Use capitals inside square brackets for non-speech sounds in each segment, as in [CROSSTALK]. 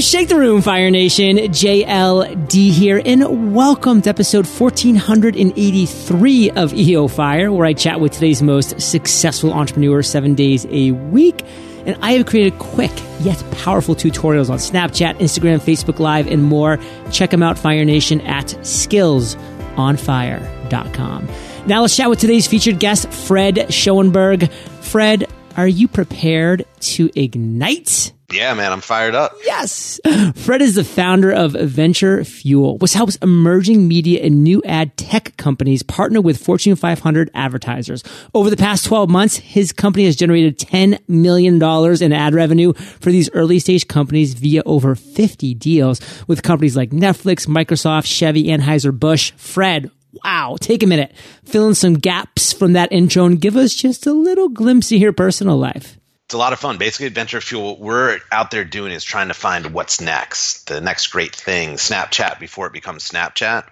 shake the room, Fire Nation. JLD here, and welcome to episode 1483 of EO Fire, where I chat with today's most successful entrepreneur seven days a week. And I have created quick yet powerful tutorials on Snapchat, Instagram, Facebook Live, and more. Check them out, Fire Nation, at skillsonfire.com. Now let's chat with today's featured guest, Fred Schonenberg. Fred, are you prepared to ignite? Yeah, man, I'm fired up. Yes. [GASPS] Fred is the founder of Venture Fuel, which helps emerging media and new ad tech companies partner with Fortune 500 advertisers. Over the past 12 months, his company has generated $10 million in ad revenue for these early stage companies via over 50 deals with companies like Netflix, Microsoft, Chevy, Anheuser-Busch. Fred, wow, take a minute, fill in some gaps from that intro and give us just a little glimpse of your personal life. It's a lot of fun. Basically, Adventure Fuel, what we're out there doing is trying to find what's next, the next great thing, Snapchat before it becomes Snapchat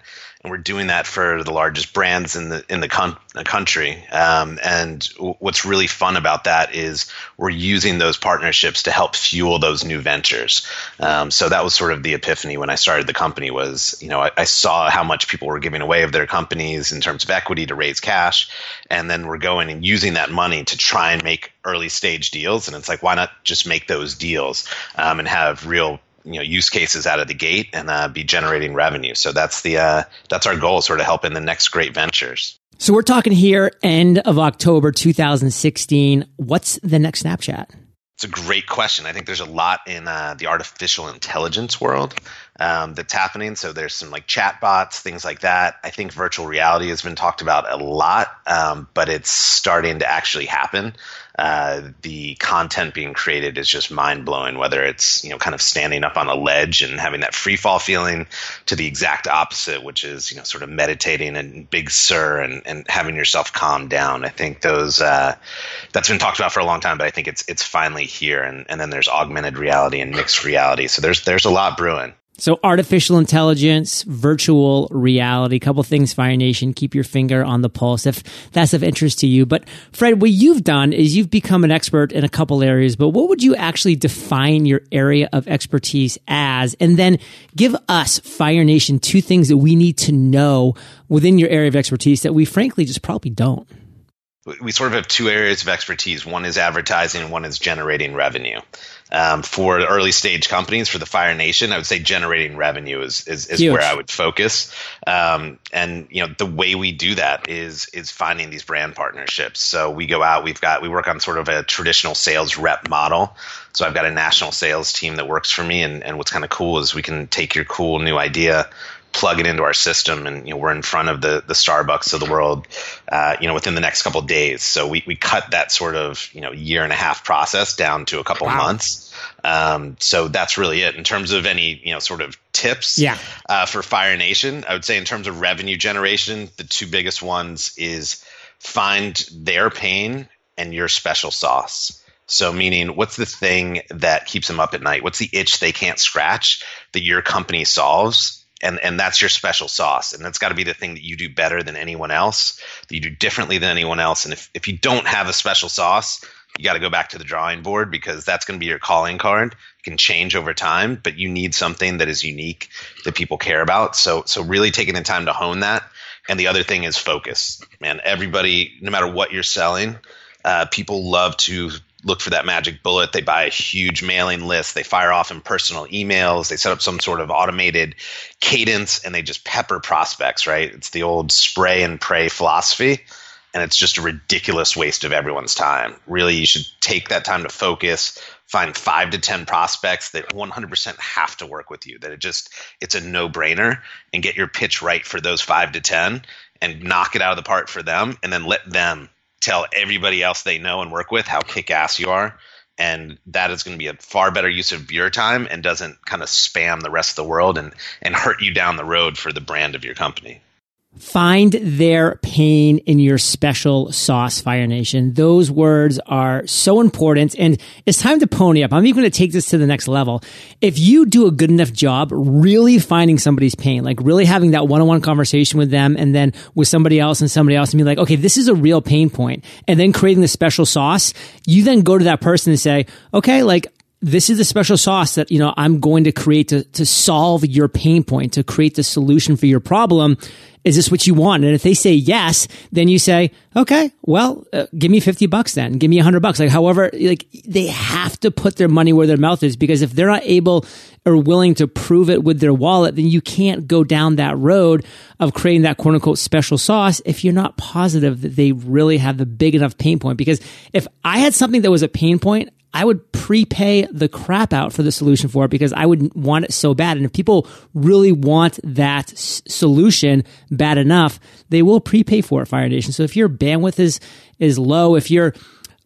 and we're doing that for the largest brands in the in the, con- the country. Um, and w- what's really fun about that is we're using those partnerships to help fuel those new ventures. Um, so that was sort of the epiphany when I started the company. Was you know I, I, saw how much people were giving away of their companies in terms of equity to raise cash, and then we're going and using that money to try and make early stage deals. And it's like why not just make those deals um, and have real you know use cases out of the gate and uh, be generating revenue. So that's the uh, that's our goal, sort of helping the next great ventures. So we're talking here end of October 2016. What's the next Snapchat? It's a great question. I think there's a lot in uh, the artificial intelligence world um, that's happening. So there's some like chat bots, things like that. I think virtual reality has been talked about a lot, um, but it's starting to actually happen. Uh, the content being created is just mind blowing. Whether it's you know kind of standing up on a ledge and having that free fall feeling, to the exact opposite, which is you know sort of meditating and Big Sur and, and having yourself calm down. I think those uh, that's been talked about for a long time, but I think it's it's finally here. And and then there's augmented reality and mixed reality. So there's there's a lot brewing. So artificial intelligence, virtual reality, couple things, Fire Nation, keep your finger on the pulse if that's of interest to you. But Fred, what you've done is you've become an expert in a couple areas, but what would you actually define your area of expertise as? And then give us, Fire Nation, two things that we need to know within your area of expertise that we frankly just probably don't we sort of have two areas of expertise. One is advertising, and one is generating revenue. Um, for early stage companies, for the Fire Nation, I would say generating revenue is is, is where I would focus. Um, and you know, the way we do that is is finding these brand partnerships. So we go out, we've got we work on sort of a traditional sales rep model. So I've got a national sales team that works for me, and, and what's kind of cool is we can take your cool new idea plug it into our system and you know we're in front of the the starbucks of the world uh, you know within the next couple days so we, we cut that sort of you know year and a half process down to a couple wow. months um, so that's really it in terms of any you know sort of tips yeah. uh, for fire nation i would say in terms of revenue generation the two biggest ones is find their pain and your special sauce so, meaning, what's the thing that keeps them up at night? What's the itch they can't scratch that your company solves? And and that's your special sauce. And that's got to be the thing that you do better than anyone else that you do differently than anyone else. And if, if you don't have a special sauce you got to go back to the drawing board because that's going to be your calling card. It can change over time but you need something that is unique that people care about. So so really taking the time to hone that. And the other thing is focus man. Everybody no matter what you're selling uh, people love to look for that magic bullet. They buy a huge mailing list. They fire off impersonal emails. They set up some sort of automated cadence and they just pepper prospects, right? It's the old spray and pray philosophy. And it's just a ridiculous waste of everyone's time. Really, you should take that time to focus, find five to 10 prospects that 100% have to work with you, that it just, it's a no brainer, and get your pitch right for those five to 10 and knock it out of the park for them. And then let them tell everybody else they know and work with how kick ass you are. And that is going to be a far better use of your time and doesn't kind of spam the rest of the world and, and hurt you down the road for the brand of your company. Find their pain in your special sauce, Fire Nation. Those words are so important and it's time to pony up. I'm even going to take this to the next level. If you do a good enough job really finding somebody's pain, like really having that one-on-one conversation with them and then with somebody else and somebody else and be like, okay, this is a real pain point and then creating the special sauce, you then go to that person and say, okay, like this is the special sauce that you know I'm going to create to to solve your pain point, to create the solution for your problem. Is this what you want? And if they say yes, then you say, okay, well, uh, give me 50 bucks then. Give me 100 bucks. Like, however, like they have to put their money where their mouth is because if they're not able or willing to prove it with their wallet, then you can't go down that road of creating that quote unquote special sauce if you're not positive that they really have the big enough pain point. Because if I had something that was a pain point, I would prepay the crap out for the solution for it because I would want it so bad. And if people really want that s- solution bad enough, they will prepay for it, Fire Nation. So if your bandwidth is, is low, if your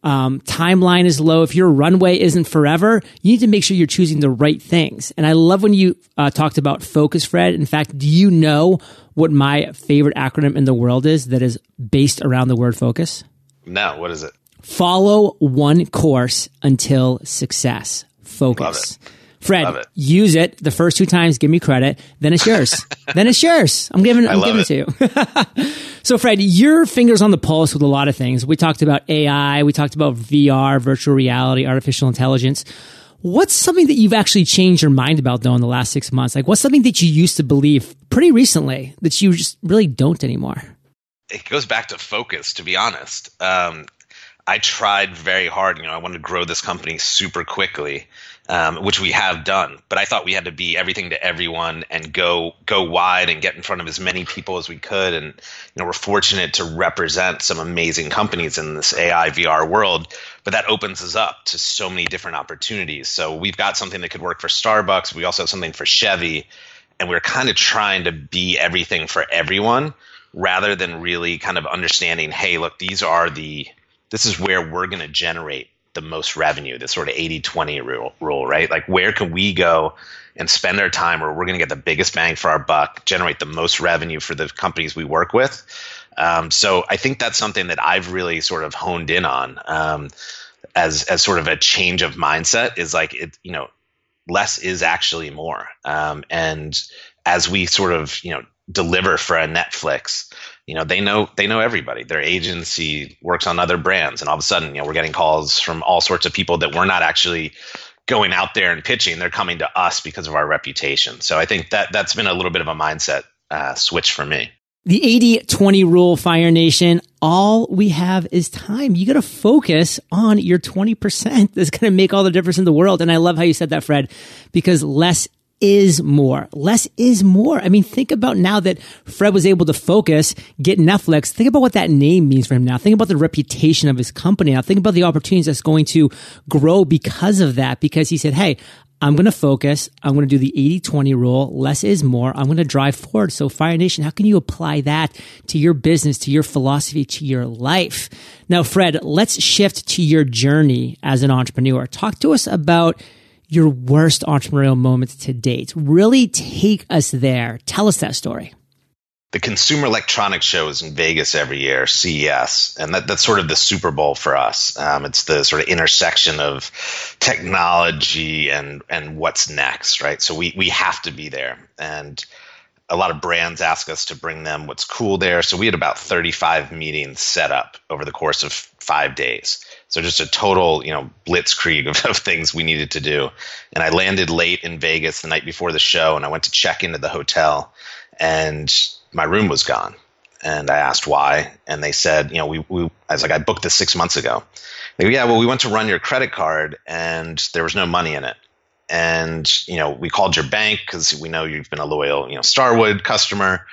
um, timeline is low, if your runway isn't forever, you need to make sure you're choosing the right things. And I love when you uh, talked about focus, Fred. In fact, do you know what my favorite acronym in the world is that is based around the word focus? No, what is it? Follow one course until success. Focus. Fred, it. use it the first two times. Give me credit. Then it's yours. [LAUGHS] then it's yours. I'm giving. I'm giving it. to you. [LAUGHS] so, Fred, your fingers on the pulse with a lot of things. We talked about AI. We talked about VR, virtual reality, artificial intelligence. What's something that you've actually changed your mind about though in the last six months? Like, what's something that you used to believe pretty recently that you just really don't anymore? It goes back to focus, to be honest. Um, I tried very hard. You know, I wanted to grow this company super quickly, um, which we have done. But I thought we had to be everything to everyone and go go wide and get in front of as many people as we could. And you know, we're fortunate to represent some amazing companies in this AI VR world. But that opens us up to so many different opportunities. So we've got something that could work for Starbucks. We also have something for Chevy, and we're kind of trying to be everything for everyone rather than really kind of understanding, hey, look, these are the this is where we're going to generate the most revenue, this sort of 80 20 rule, rule, right? Like, where can we go and spend our time where we're going to get the biggest bang for our buck, generate the most revenue for the companies we work with? Um, so I think that's something that I've really sort of honed in on um, as, as sort of a change of mindset is like, it, you know, less is actually more. Um, and as we sort of, you know, deliver for a Netflix, you know they know they know everybody their agency works on other brands and all of a sudden you know we're getting calls from all sorts of people that we're not actually going out there and pitching they're coming to us because of our reputation so i think that that's been a little bit of a mindset uh, switch for me the 80 20 rule, Fire Nation. All we have is time. You got to focus on your 20% [LAUGHS] that's going to make all the difference in the world. And I love how you said that, Fred, because less is more. Less is more. I mean, think about now that Fred was able to focus, get Netflix. Think about what that name means for him now. Think about the reputation of his company now. Think about the opportunities that's going to grow because of that, because he said, Hey, I'm going to focus. I'm going to do the 80 20 rule. Less is more. I'm going to drive forward. So Fire Nation, how can you apply that to your business, to your philosophy, to your life? Now, Fred, let's shift to your journey as an entrepreneur. Talk to us about your worst entrepreneurial moments to date. Really take us there. Tell us that story. The Consumer Electronics Show is in Vegas every year, CES, and that, that's sort of the Super Bowl for us. Um, it's the sort of intersection of technology and and what's next, right? So we we have to be there, and a lot of brands ask us to bring them what's cool there. So we had about 35 meetings set up over the course of five days. So just a total, you know, blitzkrieg of, [LAUGHS] of, things we needed to do. And I landed late in Vegas the night before the show, and I went to check into the hotel, and my room was gone. And I asked why, and they said, you know, we, we I was like, I booked this six months ago. Go, yeah, well, we went to run your credit card, and there was no money in it. And you know, we called your bank because we know you've been a loyal, you know, Starwood customer,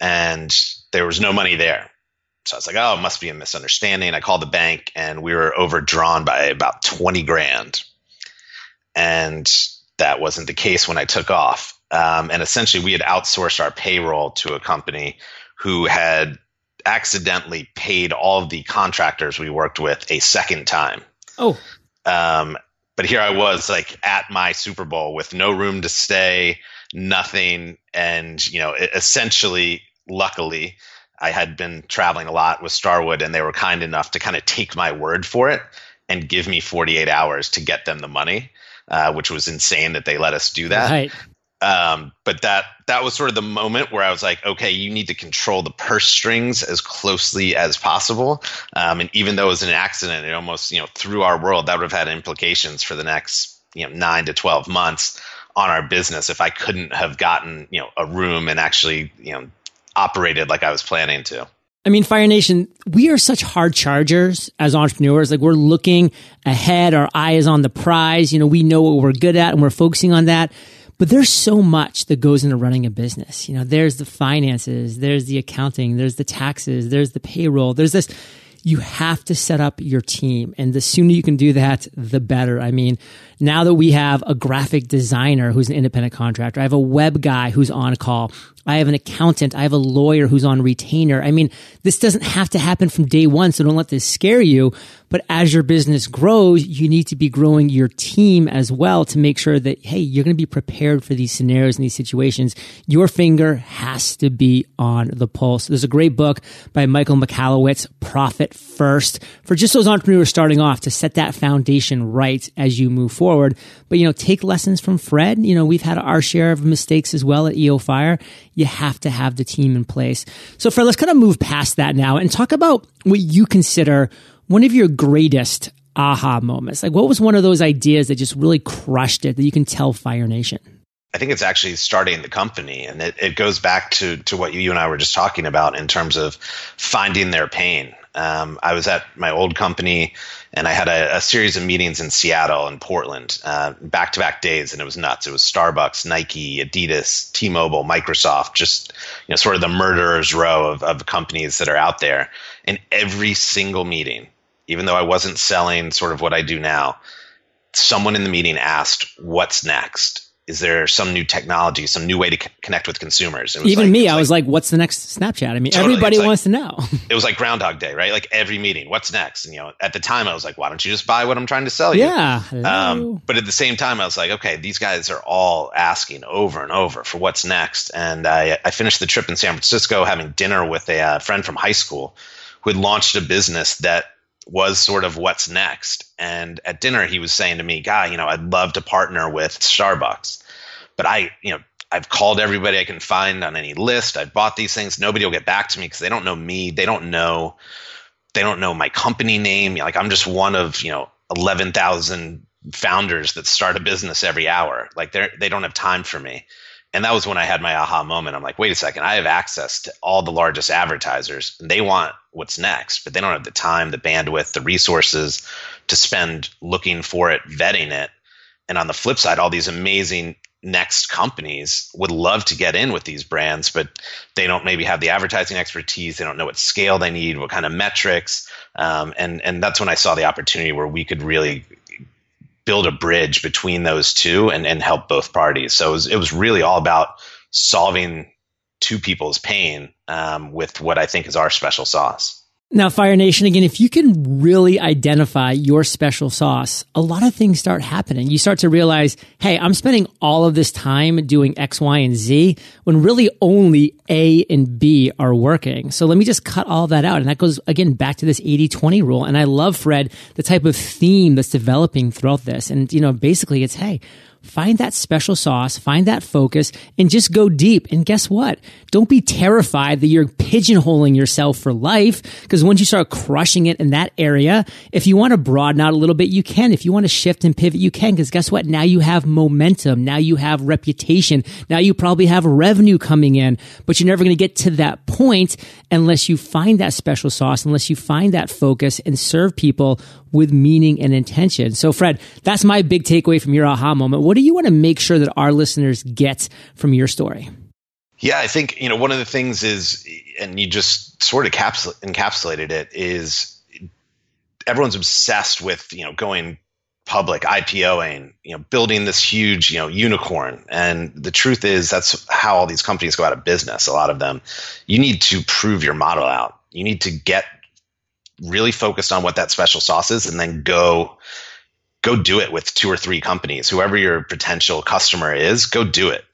and there was no money there. So I was like, oh, it must be a misunderstanding. I called the bank and we were overdrawn by about 20 grand. And that wasn't the case when I took off. Um, and essentially, we had outsourced our payroll to a company who had accidentally paid all of the contractors we worked with a second time. Oh. Um, but here I was, like at my Super Bowl with no room to stay, nothing. And, you know, essentially, luckily, I had been traveling a lot with Starwood, and they were kind enough to kind of take my word for it and give me 48 hours to get them the money, uh, which was insane that they let us do that. Right. Um, but that that was sort of the moment where I was like, okay, you need to control the purse strings as closely as possible. Um, and even though it was an accident, it almost you know through our world that would have had implications for the next you know nine to twelve months on our business if I couldn't have gotten you know a room and actually you know operated like I was planning to. I mean, Fire Nation, we are such hard chargers as entrepreneurs. Like we're looking ahead. Our eye is on the prize. You know, we know what we're good at and we're focusing on that. But there's so much that goes into running a business. You know, there's the finances, there's the accounting, there's the taxes, there's the payroll, there's this you have to set up your team. And the sooner you can do that, the better. I mean, now that we have a graphic designer who's an independent contractor, I have a web guy who's on call. I have an accountant. I have a lawyer who's on retainer. I mean, this doesn't have to happen from day one. So don't let this scare you. But as your business grows, you need to be growing your team as well to make sure that, hey, you're going to be prepared for these scenarios and these situations. Your finger has to be on the pulse. There's a great book by Michael Michalowicz, Profit First, for just those entrepreneurs starting off to set that foundation right as you move forward. But, you know, take lessons from Fred. You know, we've had our share of mistakes as well at EO Fire you have to have the team in place. So, Fred, let's kind of move past that now and talk about what you consider one of your greatest aha moments. Like, what was one of those ideas that just really crushed it that you can tell Fire Nation? I think it's actually starting the company, and it, it goes back to to what you, and I were just talking about in terms of finding their pain. Um, I was at my old company and I had a, a series of meetings in Seattle and Portland, back to back days, and it was nuts. It was Starbucks, Nike, Adidas, T-Mobile, Microsoft, just you know, sort of the murderers row of, of companies that are out there. In every single meeting, even though I wasn't selling sort of what I do now, someone in the meeting asked, "What's next?" Is there some new technology, some new way to c- connect with consumers? Even like, me, I was like, what's the next Snapchat? I mean, totally. everybody like, wants to know. [LAUGHS] it was like Groundhog Day, right? Like every meeting, what's next? And, you know, at the time I was like, why don't you just buy what I'm trying to sell you? Yeah. Um, but at the same time, I was like, okay, these guys are all asking over and over for what's next. And I, I finished the trip in San Francisco having dinner with a uh, friend from high school who had launched a business that was sort of what's next. And at dinner, he was saying to me, Guy, you know, I'd love to partner with Starbucks. But I, you know, I've called everybody I can find on any list. I've bought these things. Nobody will get back to me because they don't know me. They don't know, they don't know my company name. Like I'm just one of, you know, 11,000 founders that start a business every hour. Like they're, they don't have time for me. And that was when I had my aha moment. I'm like, wait a second, I have access to all the largest advertisers and they want what's next, but they don't have the time, the bandwidth, the resources to spend looking for it, vetting it. And on the flip side, all these amazing next companies would love to get in with these brands, but they don't maybe have the advertising expertise. They don't know what scale they need, what kind of metrics. Um, and, and that's when I saw the opportunity where we could really build a bridge between those two and, and help both parties. So it was, it was really all about solving two people's pain um, with what I think is our special sauce. Now, Fire Nation, again, if you can really identify your special sauce, a lot of things start happening. You start to realize, hey, I'm spending all of this time doing X, Y, and Z when really only A and B are working. So let me just cut all that out. And that goes, again, back to this 80 20 rule. And I love, Fred, the type of theme that's developing throughout this. And, you know, basically it's, hey, Find that special sauce, find that focus, and just go deep. And guess what? Don't be terrified that you're pigeonholing yourself for life. Because once you start crushing it in that area, if you want to broaden out a little bit, you can. If you want to shift and pivot, you can. Because guess what? Now you have momentum. Now you have reputation. Now you probably have revenue coming in, but you're never going to get to that point unless you find that special sauce, unless you find that focus and serve people with meaning and intention. So, Fred, that's my big takeaway from your aha moment. What do you want to make sure that our listeners get from your story? Yeah, I think, you know, one of the things is, and you just sort of encapsulated it, is everyone's obsessed with, you know, going public, IPOing, you know, building this huge, you know, unicorn. And the truth is that's how all these companies go out of business, a lot of them. You need to prove your model out. You need to get really focused on what that special sauce is and then go go do it with two or three companies. Whoever your potential customer is go do it.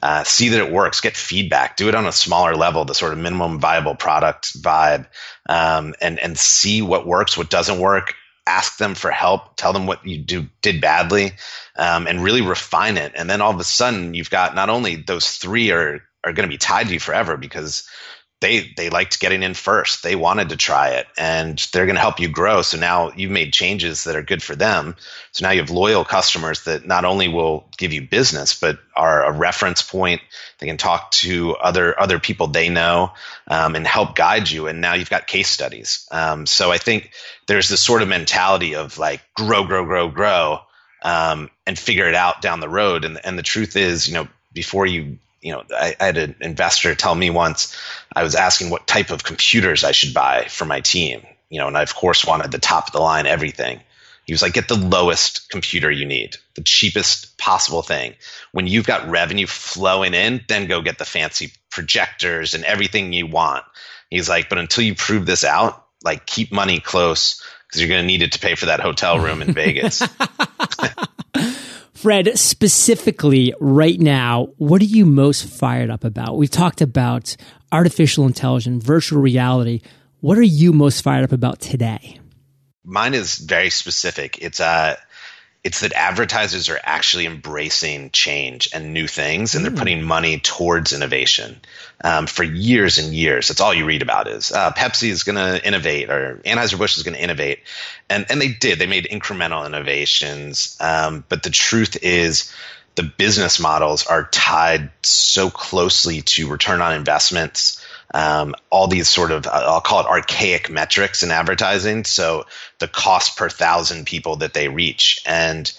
Uh, see that it works. Get feedback. Do it on a smaller level the sort of minimum viable product vibe um, and and see what works what doesn't work. Ask them for help. Tell them what you do did badly um, and really refine it. And then all of a sudden you've got not only those three are are going to be tied to you forever because they they liked getting in first. They wanted to try it, and they're going to help you grow. So now you've made changes that are good for them. So now you have loyal customers that not only will give you business, but are a reference point. They can talk to other other people they know um, and help guide you. And now you've got case studies. Um, so I think there's this sort of mentality of like grow, grow, grow, grow, um, and figure it out down the road. And and the truth is, you know, before you you know, I, I, had an investor tell me once I was asking what type of computers I should buy for my team, you know, and I of course wanted the top of the line everything. He was like, get the lowest computer you need, the cheapest possible thing. When you've got revenue flowing in, then go get the fancy projectors and everything you want. He's like, but until you prove this out, like keep money close because you're going to need it to pay for that hotel room in [LAUGHS] Vegas. Fred, specifically right now, what are you most fired up about? We've talked about artificial intelligence, virtual reality. What are you most fired up about today? Mine is very specific. It's uh it's that advertisers are actually embracing change and new things and they're hmm. putting money towards innovation um, for years and years. That's all you read about is uh, pepsi is going to innovate or anheuser-busch is going to innovate. And, and they did. They made incremental innovations. Um, but the truth is the business models are tied so closely to return on investments um, all these sort of I'll call it archaic metrics in advertising. So the cost per thousand people that they reach, and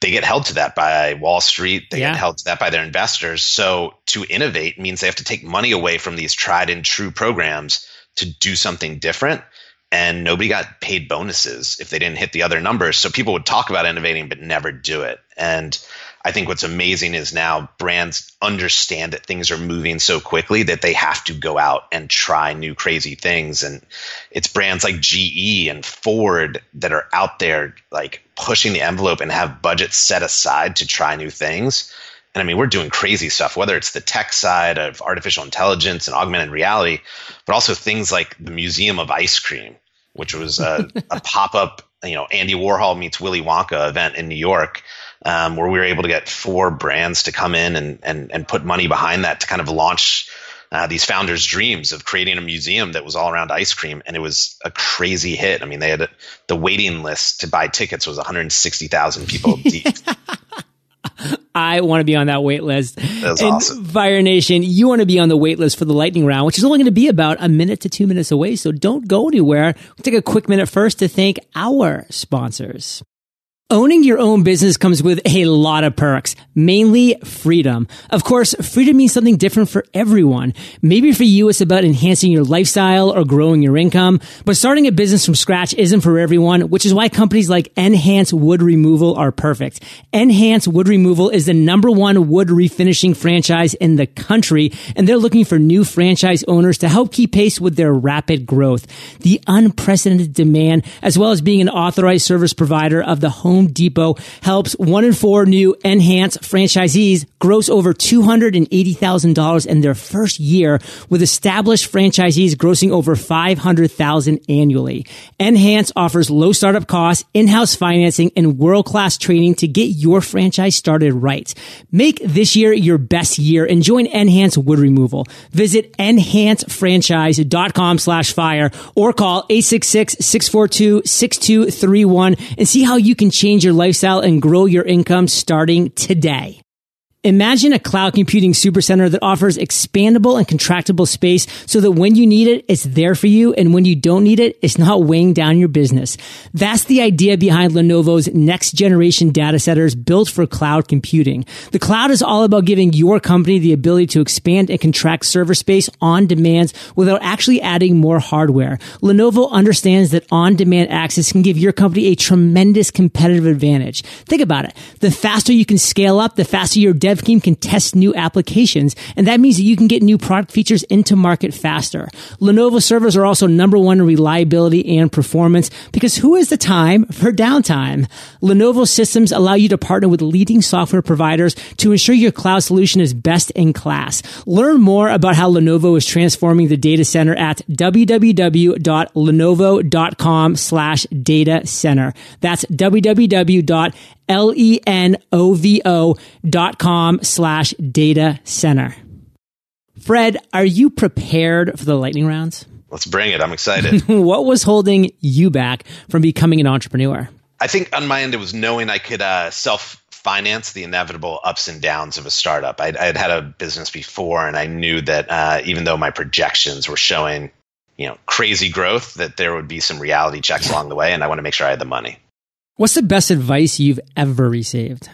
they get held to that by Wall Street. They yeah. get held to that by their investors. So to innovate means they have to take money away from these tried and true programs to do something different. And nobody got paid bonuses if they didn't hit the other numbers. So people would talk about innovating but never do it. And I think what's amazing is now brands understand that things are moving so quickly that they have to go out and try new crazy things. And it's brands like GE and Ford that are out there like pushing the envelope and have budgets set aside to try new things. And I mean, we're doing crazy stuff, whether it's the tech side of artificial intelligence and augmented reality, but also things like the Museum of Ice Cream, which was a, [LAUGHS] a pop up, you know, Andy Warhol meets Willy Wonka event in New York um, where we were able to get four brands to come in and, and, and put money behind that to kind of launch uh, these founders' dreams of creating a museum that was all around ice cream, and it was a crazy hit. I mean, they had a, the waiting list to buy tickets was 160,000 people [LAUGHS] deep. I want to be on that wait list. That's and awesome. Fire Nation, you want to be on the wait list for the lightning round, which is only going to be about a minute to two minutes away. So don't go anywhere. We'll take a quick minute first to thank our sponsors. Owning your own business comes with a lot of perks, mainly freedom. Of course, freedom means something different for everyone. Maybe for you, it's about enhancing your lifestyle or growing your income, but starting a business from scratch isn't for everyone, which is why companies like N-Hance Wood Renewal are perfect. N-Hance Wood Renewal is the number one wood refinishing franchise in the country, and they're looking for new franchise owners to help keep pace with their rapid growth. The unprecedented demand, as well as being an authorized service provider of the home Home Depot helps one in four new N-Hance franchisees gross over $280,000 in their first year with established franchisees grossing over 500,000 annually. N-Hance offers low startup costs, in-house financing, and world-class training to get your franchise started right. Make this year your best year and join N-Hance Wood Renewal. Visit nhancefranchise.com slash fire or call 866-642-6231 and see how you can change your lifestyle and grow your income starting today. Imagine a cloud computing supercenter that offers expandable and contractible space so that when you need it, it's there for you. And when you don't need it, it's not weighing down your business. That's the idea behind Lenovo's next generation data centers built for cloud computing. The cloud is all about giving your company the ability to expand and contract server space on demand without actually adding more hardware. Lenovo understands that on demand access can give your company a tremendous competitive advantage. Think about it. The faster you can scale up, the faster your dev dev team can test new applications, and that means that you can get new product features into market faster. Lenovo servers are also number one in reliability and performance because who has the time for downtime? Lenovo systems allow you to partner with leading software providers to ensure your cloud solution is best in class. Learn more about how Lenovo is transforming the data center at www.lenovo.com slash data center. That's www L-E-N-O-V-O dot com slash data center. Fred, are you prepared for the lightning rounds? Let's bring it. I'm excited. [LAUGHS] what was holding you back from becoming an entrepreneur? I think on my end, it was knowing I could uh, self finance the inevitable ups and downs of a startup. I'd, I'd had a business before, and I knew that uh, even though my projections were showing, you know, crazy growth, that there would be some reality checks along the way, and I want to make sure I had the money. What's the best advice you've ever received?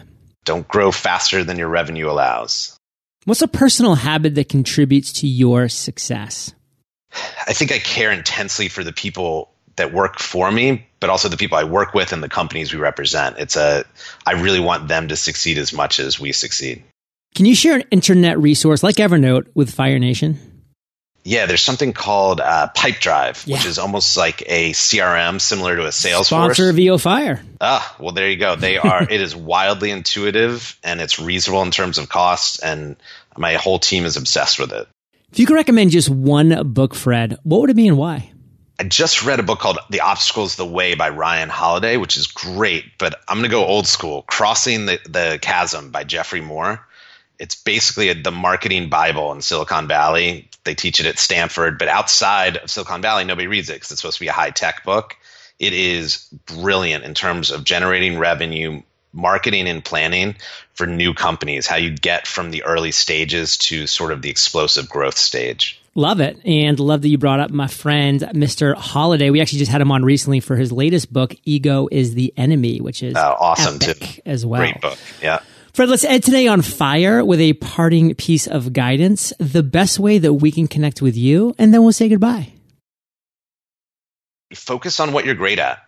Don't grow faster than your revenue allows. What's a personal habit that contributes to your success? I think I care intensely for the people that work for me, but also the people I work with and the companies we represent. It's a I really want them to succeed as much as we succeed. Can you share an internet resource like Evernote with Fire Nation? Yeah, there's something called uh, Pipedrive, yeah. which is almost like a CRM similar to a Salesforce. Sponsor VO Fire. Ah, well, there you go. They are. it is wildly intuitive and it's reasonable in terms of cost, and my whole team is obsessed with it. If you could recommend just one book, Fred, what would it be and why? I just read a book called The Obstacle Is the Way by Ryan Holiday, which is great, but I'm going to go old school. Crossing the, the Chasm by Geoffrey Moore. It's basically a, the marketing Bible in Silicon Valley. They teach it at Stanford, but outside of Silicon Valley, nobody reads it because it's supposed to be a high tech book. It is brilliant in terms of generating revenue, marketing and planning for new companies, how you get from the early stages to sort of the explosive growth stage. Love it. And love that you brought up my friend, Mr. Holiday. We actually just had him on recently for his latest book, Ego is the Enemy, which is uh, awesome too. as well. Great book. Yeah. Fred, let's end today on fire with a parting piece of guidance, the best way that we can connect with you, and then we'll say goodbye. Focus on what you're great at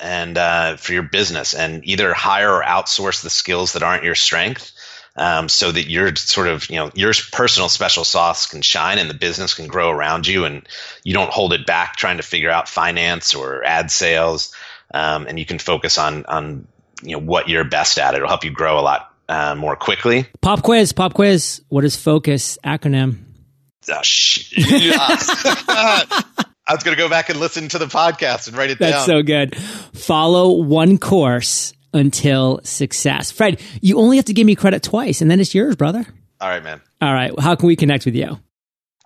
and uh, for your business and either hire or outsource the skills that aren't your strength um, so that your sort of you know your personal special sauce can shine and the business can grow around you and you don't hold it back trying to figure out finance or ad sales um, and you can focus on on you know what you're best at it'll help you grow a lot uh, more quickly pop quiz pop quiz what is focus acronym uh, sh- [LAUGHS] I was going to go back and listen to the podcast and write it That's down. That's so good. Follow one course until success. Fred, you only have to give me credit twice, and then it's yours, brother. All right, man. All right. How can we connect with you?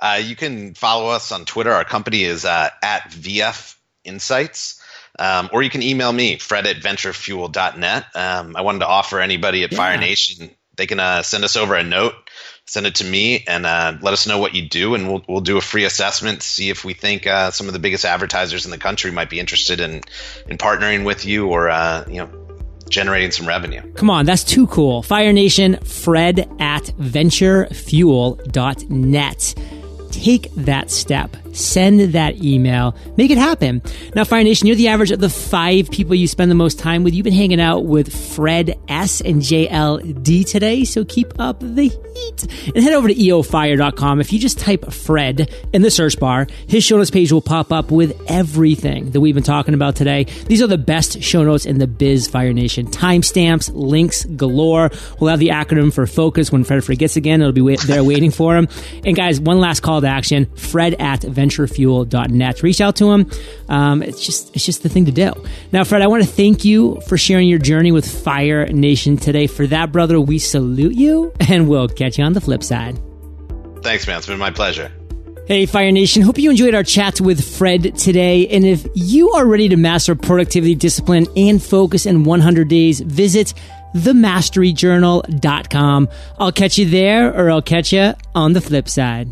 Uh, you can follow us on Twitter. Our company is uh, at VF Insights. Um, or you can email me, fred at venturefuel.net. Um, I wanted to offer anybody at yeah. Fire Nation, they can uh, send us over a note, send it to me, and uh, let us know what you do, and we'll, we'll do a free assessment, see if we think uh, some of the biggest advertisers in the country might be interested in, in partnering with you or, uh, you know, generating some revenue. Come on, that's too cool. Fire Nation, Fred at venturefuel.net. Take that step send that email, make it happen. Now, Fire Nation, you're the average of the five people you spend the most time with. You've been hanging out with Fred S and JLD today, so keep up the And head over to eofire.com. If you just type Fred in the search bar, his show notes page will pop up with everything that we've been talking about today. These are the best show notes in the biz, Fire Nation. Timestamps, links galore. We'll have the acronym for focus when Fred forgets again. It'll be there waiting for him. And guys, one last call to action. Fred at venturefuel.net. Reach out to him. Um, it's just it's just the thing to do. Now, Fred, I want to thank you for sharing your journey with Fire Nation today. For that, brother, we salute you, [LAUGHS] and we'll catch you on the flip side. Thanks, man. It's been my pleasure. Hey, Fire Nation. Hope you enjoyed our chat with Fred today. And if you are ready to master productivity, discipline, and focus in 100 days, visit themasteryjournal.com. I'll catch you there or I'll catch you on the flip side.